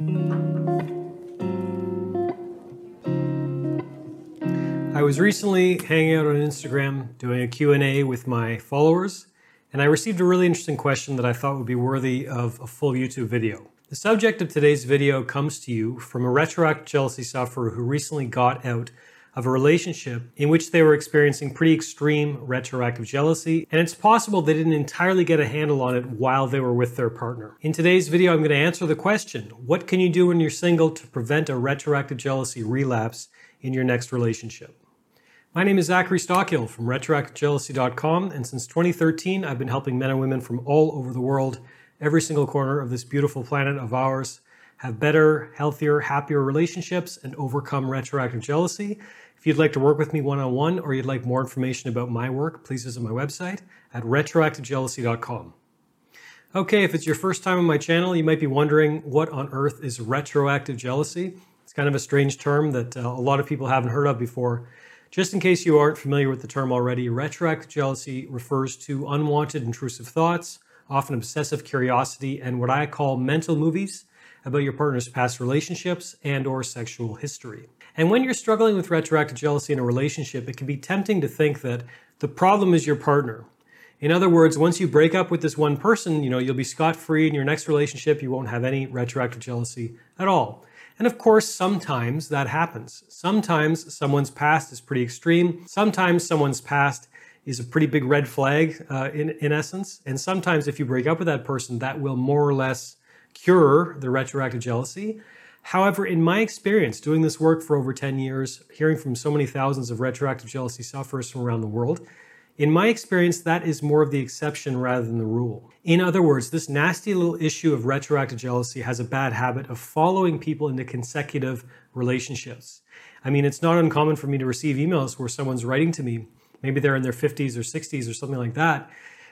I was recently hanging out on Instagram doing a Q&A with my followers, and I received a really interesting question that I thought would be worthy of a full YouTube video. The subject of today's video comes to you from a retroactive jealousy sufferer who recently got out of a relationship in which they were experiencing pretty extreme retroactive jealousy, and it's possible they didn't entirely get a handle on it while they were with their partner. In today's video, I'm going to answer the question What can you do when you're single to prevent a retroactive jealousy relapse in your next relationship? My name is Zachary Stockill from RetroactiveJealousy.com, and since 2013, I've been helping men and women from all over the world, every single corner of this beautiful planet of ours, have better, healthier, happier relationships and overcome retroactive jealousy. If you'd like to work with me one on one or you'd like more information about my work, please visit my website at retroactivejealousy.com. Okay, if it's your first time on my channel, you might be wondering what on earth is retroactive jealousy. It's kind of a strange term that uh, a lot of people haven't heard of before. Just in case you aren't familiar with the term already, retroactive jealousy refers to unwanted intrusive thoughts, often obsessive curiosity, and what I call mental movies about your partner's past relationships and or sexual history. And when you're struggling with retroactive jealousy in a relationship, it can be tempting to think that the problem is your partner. In other words, once you break up with this one person, you know, you'll be scot-free in your next relationship, you won't have any retroactive jealousy at all. And of course, sometimes that happens. Sometimes someone's past is pretty extreme. Sometimes someone's past is a pretty big red flag uh, in, in essence. And sometimes if you break up with that person, that will more or less cure the retroactive jealousy. However, in my experience, doing this work for over 10 years, hearing from so many thousands of retroactive jealousy sufferers from around the world, in my experience, that is more of the exception rather than the rule. In other words, this nasty little issue of retroactive jealousy has a bad habit of following people into consecutive relationships. I mean, it's not uncommon for me to receive emails where someone's writing to me, maybe they're in their 50s or 60s or something like that,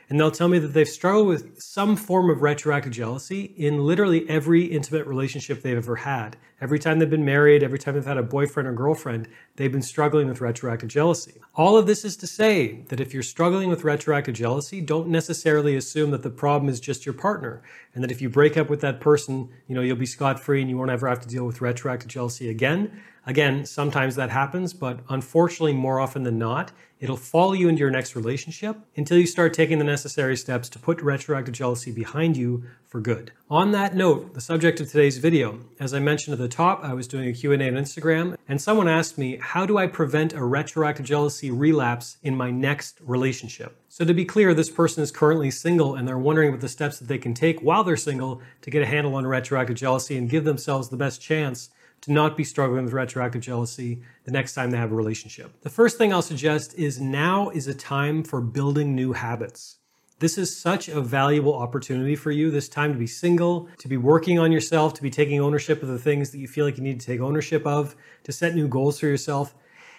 and they'll tell me that they've struggled with some form of retroactive jealousy in literally every intimate relationship they've ever had. Every time they've been married, every time they've had a boyfriend or girlfriend, they've been struggling with retroactive jealousy. All of this is to say that if you're struggling with retroactive jealousy, don't necessarily assume that the problem is just your partner and that if you break up with that person, you know, you'll be scot-free and you won't ever have to deal with retroactive jealousy again. Again, sometimes that happens, but unfortunately, more often than not, it'll follow you into your next relationship until you start taking the necessary steps to put retroactive jealousy behind you for good. On that note, the subject of today's video, as I mentioned at the top, I was doing a Q&A on Instagram, and someone asked me, how do I prevent a retroactive jealousy relapse in my next relationship? So to be clear, this person is currently single and they're wondering what the steps that they can take while they're single to get a handle on retroactive jealousy and give themselves the best chance to not be struggling with retroactive jealousy the next time they have a relationship. The first thing I'll suggest is now is a time for building new habits. This is such a valuable opportunity for you this time to be single, to be working on yourself, to be taking ownership of the things that you feel like you need to take ownership of, to set new goals for yourself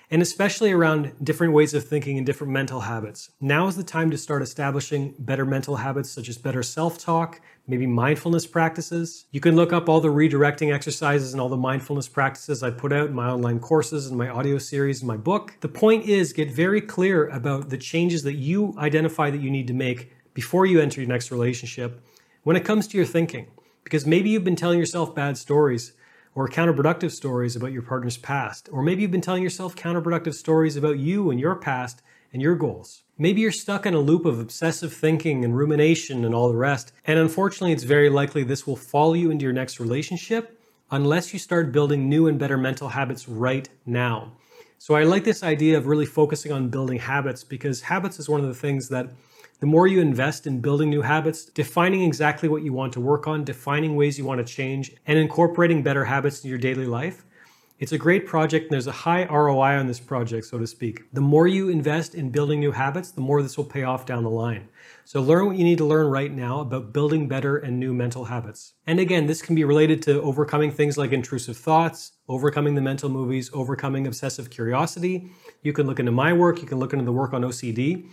and especially around different ways of thinking and different mental habits. Now is the time to start establishing better mental habits, such as better self talk, maybe mindfulness practices. You can look up all the redirecting exercises and all the mindfulness practices I put out in my online courses and my audio series and my book. The point is, get very clear about the changes that you identify that you need to make before you enter your next relationship when it comes to your thinking. Because maybe you've been telling yourself bad stories or counterproductive stories about your partner's past. Or maybe you've been telling yourself counterproductive stories about you and your past and your goals. Maybe you're stuck in a loop of obsessive thinking and rumination and all the rest. And unfortunately, it's very likely this will follow you into your next relationship unless you start building new and better mental habits right now. So I like this idea of really focusing on building habits because habits is one of the things that the more you invest in building new habits, defining exactly what you want to work on, defining ways you want to change, and incorporating better habits in your daily life, it's a great project and there's a high ROI on this project, so to speak. The more you invest in building new habits, the more this will pay off down the line. So learn what you need to learn right now about building better and new mental habits. And again, this can be related to overcoming things like intrusive thoughts, overcoming the mental movies, overcoming obsessive curiosity. You can look into my work, you can look into the work on OCD.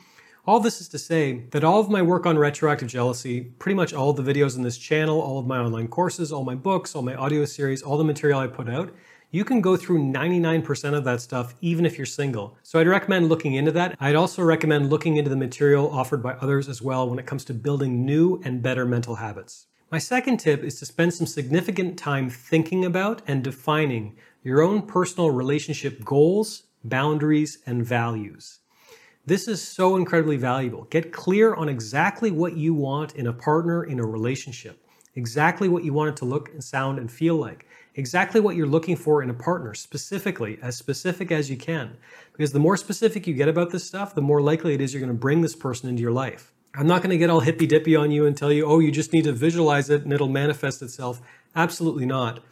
All this is to say that all of my work on retroactive jealousy, pretty much all the videos in this channel, all of my online courses, all my books, all my audio series, all the material I put out, you can go through 99% of that stuff even if you're single. So I'd recommend looking into that. I'd also recommend looking into the material offered by others as well when it comes to building new and better mental habits. My second tip is to spend some significant time thinking about and defining your own personal relationship goals, boundaries, and values. This is so incredibly valuable. Get clear on exactly what you want in a partner in a relationship, exactly what you want it to look and sound and feel like, exactly what you're looking for in a partner, specifically, as specific as you can. Because the more specific you get about this stuff, the more likely it is you're going to bring this person into your life. I'm not going to get all hippy dippy on you and tell you, oh, you just need to visualize it and it'll manifest itself. Absolutely not.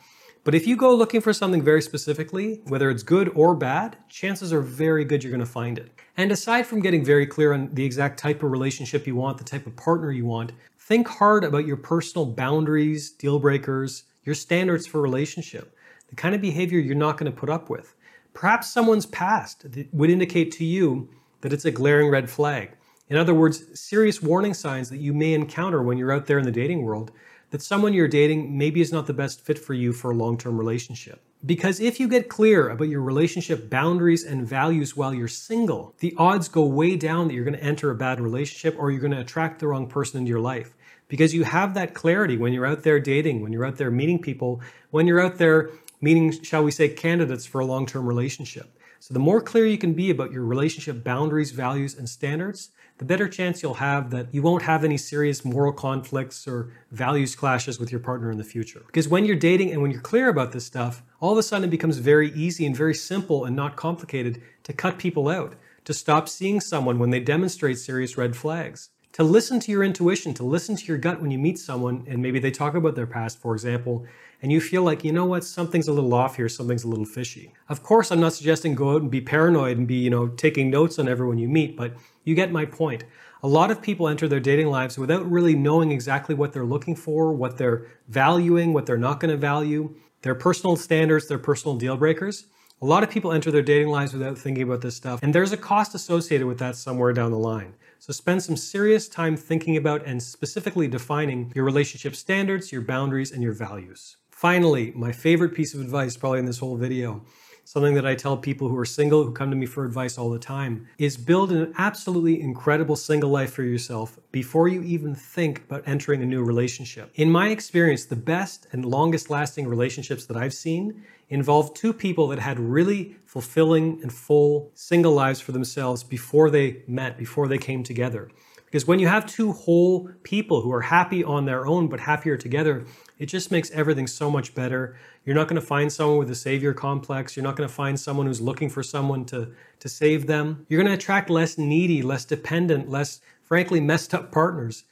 But if you go looking for something very specifically, whether it's good or bad, chances are very good you're going to find it. And aside from getting very clear on the exact type of relationship you want, the type of partner you want, think hard about your personal boundaries, deal breakers, your standards for relationship, the kind of behavior you're not going to put up with. Perhaps someone's past would indicate to you that it's a glaring red flag. In other words, serious warning signs that you may encounter when you're out there in the dating world that someone you're dating maybe is not the best fit for you for a long term relationship. Because if you get clear about your relationship boundaries and values while you're single, the odds go way down that you're going to enter a bad relationship or you're going to attract the wrong person into your life. Because you have that clarity when you're out there dating, when you're out there meeting people, when you're out there meeting, shall we say, candidates for a long term relationship. So the more clear you can be about your relationship boundaries, values, and standards, the better chance you'll have that you won't have any serious moral conflicts or values clashes with your partner in the future. Because when you're dating and when you're clear about this stuff, all of a sudden it becomes very easy and very simple and not complicated to cut people out, to stop seeing someone when they demonstrate serious red flags to listen to your intuition, to listen to your gut when you meet someone and maybe they talk about their past, for example, and you feel like, you know what, something's a little off here, something's a little fishy. Of course, I'm not suggesting go out and be paranoid and be, you know, taking notes on everyone you meet, but you get my point. A lot of people enter their dating lives without really knowing exactly what they're looking for, what they're valuing, what they're not going to value, their personal standards, their personal deal breakers. A lot of people enter their dating lives without thinking about this stuff, and there's a cost associated with that somewhere down the line. So spend some serious time thinking about and specifically defining your relationship standards, your boundaries, and your values. Finally, my favorite piece of advice probably in this whole video something that I tell people who are single, who come to me for advice all the time, is build an absolutely incredible single life for yourself before you even think about entering a new relationship. In my experience, the best and longest lasting relationships that I've seen involve two people that had really fulfilling and full single lives for themselves before they met, before they came together. Because when you have two whole people who are happy on their own but happier together, it just makes everything so much better. You're not going to find someone with a savior complex. You're not going to find someone who's looking for someone to, to save them. You're going to attract less needy, less dependent, less, frankly, messed up partners.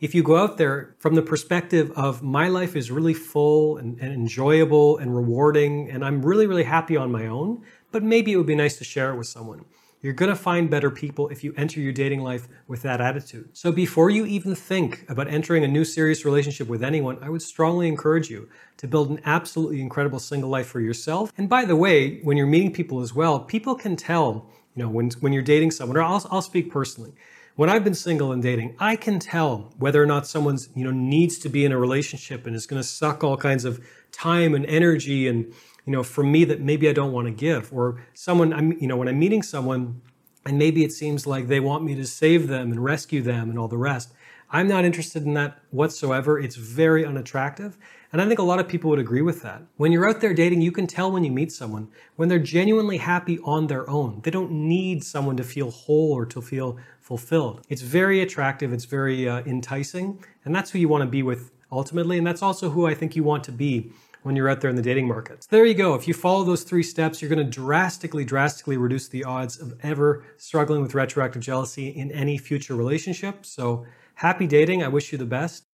If you go out there from the perspective of my life is really full and, and enjoyable and rewarding, and I'm really, really happy on my own, but maybe it would be nice to share it with someone. You're going to find better people if you enter your dating life with that attitude. So before you even think about entering a new serious relationship with anyone, I would strongly encourage you to build an absolutely incredible single life for yourself. And by the way, when you're meeting people as well, people can tell, you know, when, when you're dating someone, or I'll, I'll speak personally. When I've been single and dating, I can tell whether or not someone's, you know, needs to be in a relationship and is going to suck all kinds of time and energy and you know, for me that maybe I don't want to give, or someone I'm, you know, when I'm meeting someone and maybe it seems like they want me to save them and rescue them and all the rest. I'm not interested in that whatsoever. It's very unattractive. And I think a lot of people would agree with that. When you're out there dating, you can tell when you meet someone when they're genuinely happy on their own. They don't need someone to feel whole or to feel fulfilled. It's very attractive, it's very uh, enticing, and that's who you want to be with ultimately. And that's also who I think you want to be when you're out there in the dating market. So there you go. If you follow those three steps, you're going to drastically, drastically reduce the odds of ever struggling with retroactive jealousy in any future relationship. So happy dating. I wish you the best.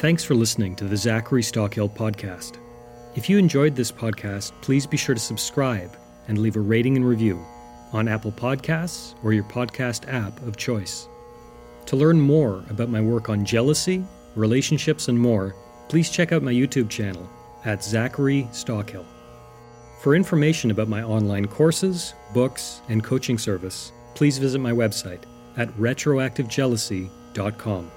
Thanks for listening to the Zachary Stockill podcast. If you enjoyed this podcast, please be sure to subscribe and leave a rating and review on Apple Podcasts or your podcast app of choice. To learn more about my work on jealousy, relationships, and more, please check out my YouTube channel at Zachary Stockill. For information about my online courses, books, and coaching service, please visit my website at retroactivejealousy.com.